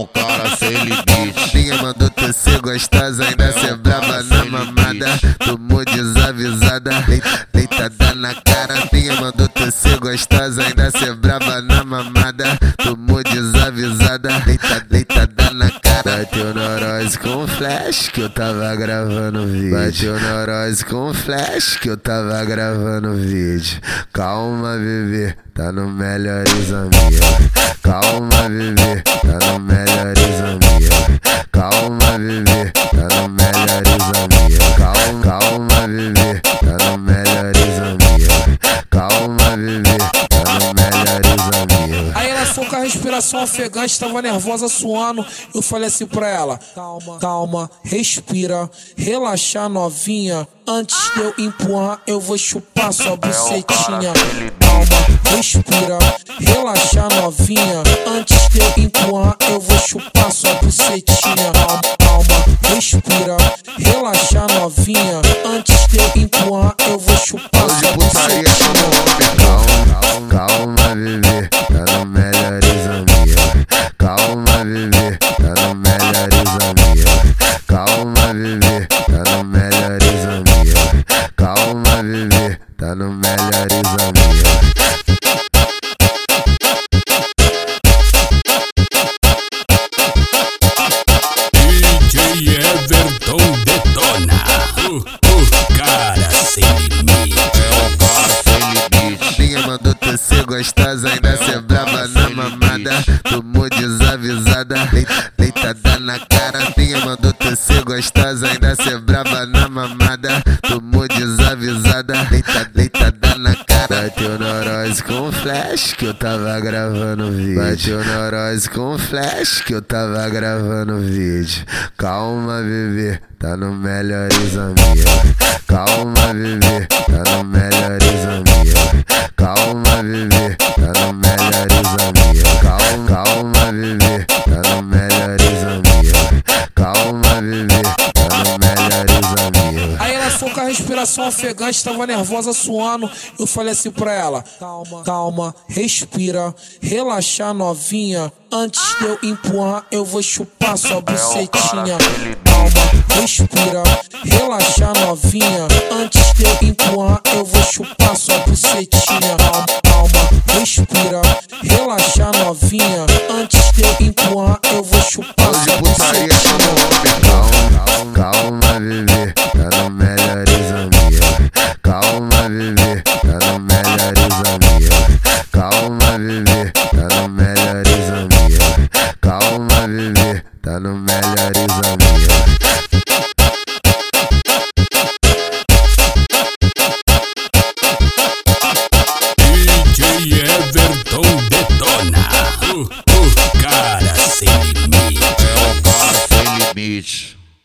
um cara sem limite. Minha mandou tu ser gostosa, ainda ser brava na mamada. Tomou desavisada, deitada na cara. Minha mandou tu ser gostosa, ainda ser brava na mamada. Tomou desavisada, deitada neurose com flash que eu tava gravando vídeo. Bateu neurose com flash que eu tava gravando vídeo. Calma, bebê, tá no melhores amigos. Calma, bebê, tá no melhores amigos. Calma, a respiração ofegante, tava nervosa, suando. Eu falei assim pra ela: calma, calma, respira, relaxa novinha. Antes de eu empurrar, eu vou chupar sua bucetinha. Calma, respira, relaxa novinha. Antes de eu empurrar, eu vou chupar sua bucetinha. Calma, calma, respira, relaxa novinha. Antes de eu empurrar, eu vou chupar sua bucetinha. Limite. Minha mandou tu ser gostosa, ainda ser brava na mamada. Tomou desavisada, deitada na cara. Minha mandou tu ser gostosa, ainda ser brava na mamada. Tomou desavisada, deitada. Bateu neurose com flash que eu tava gravando vídeo. Bateu neurose com flash que eu tava gravando vídeo. Calma, bebê, tá no melhores amigos. Calma, bebê, tá no melhores respiração ofegante, tava nervosa, suando. Eu falei assim pra ela: calma, calma, respira, relaxa novinha. Antes de eu empurrar, eu vou chupar sua bucetinha. Calma, respira, relaxa novinha. Antes de eu empurrar, eu vou chupar sua bucetinha. Calma, calma, respira, relaxa novinha. Tá no melhores amigos.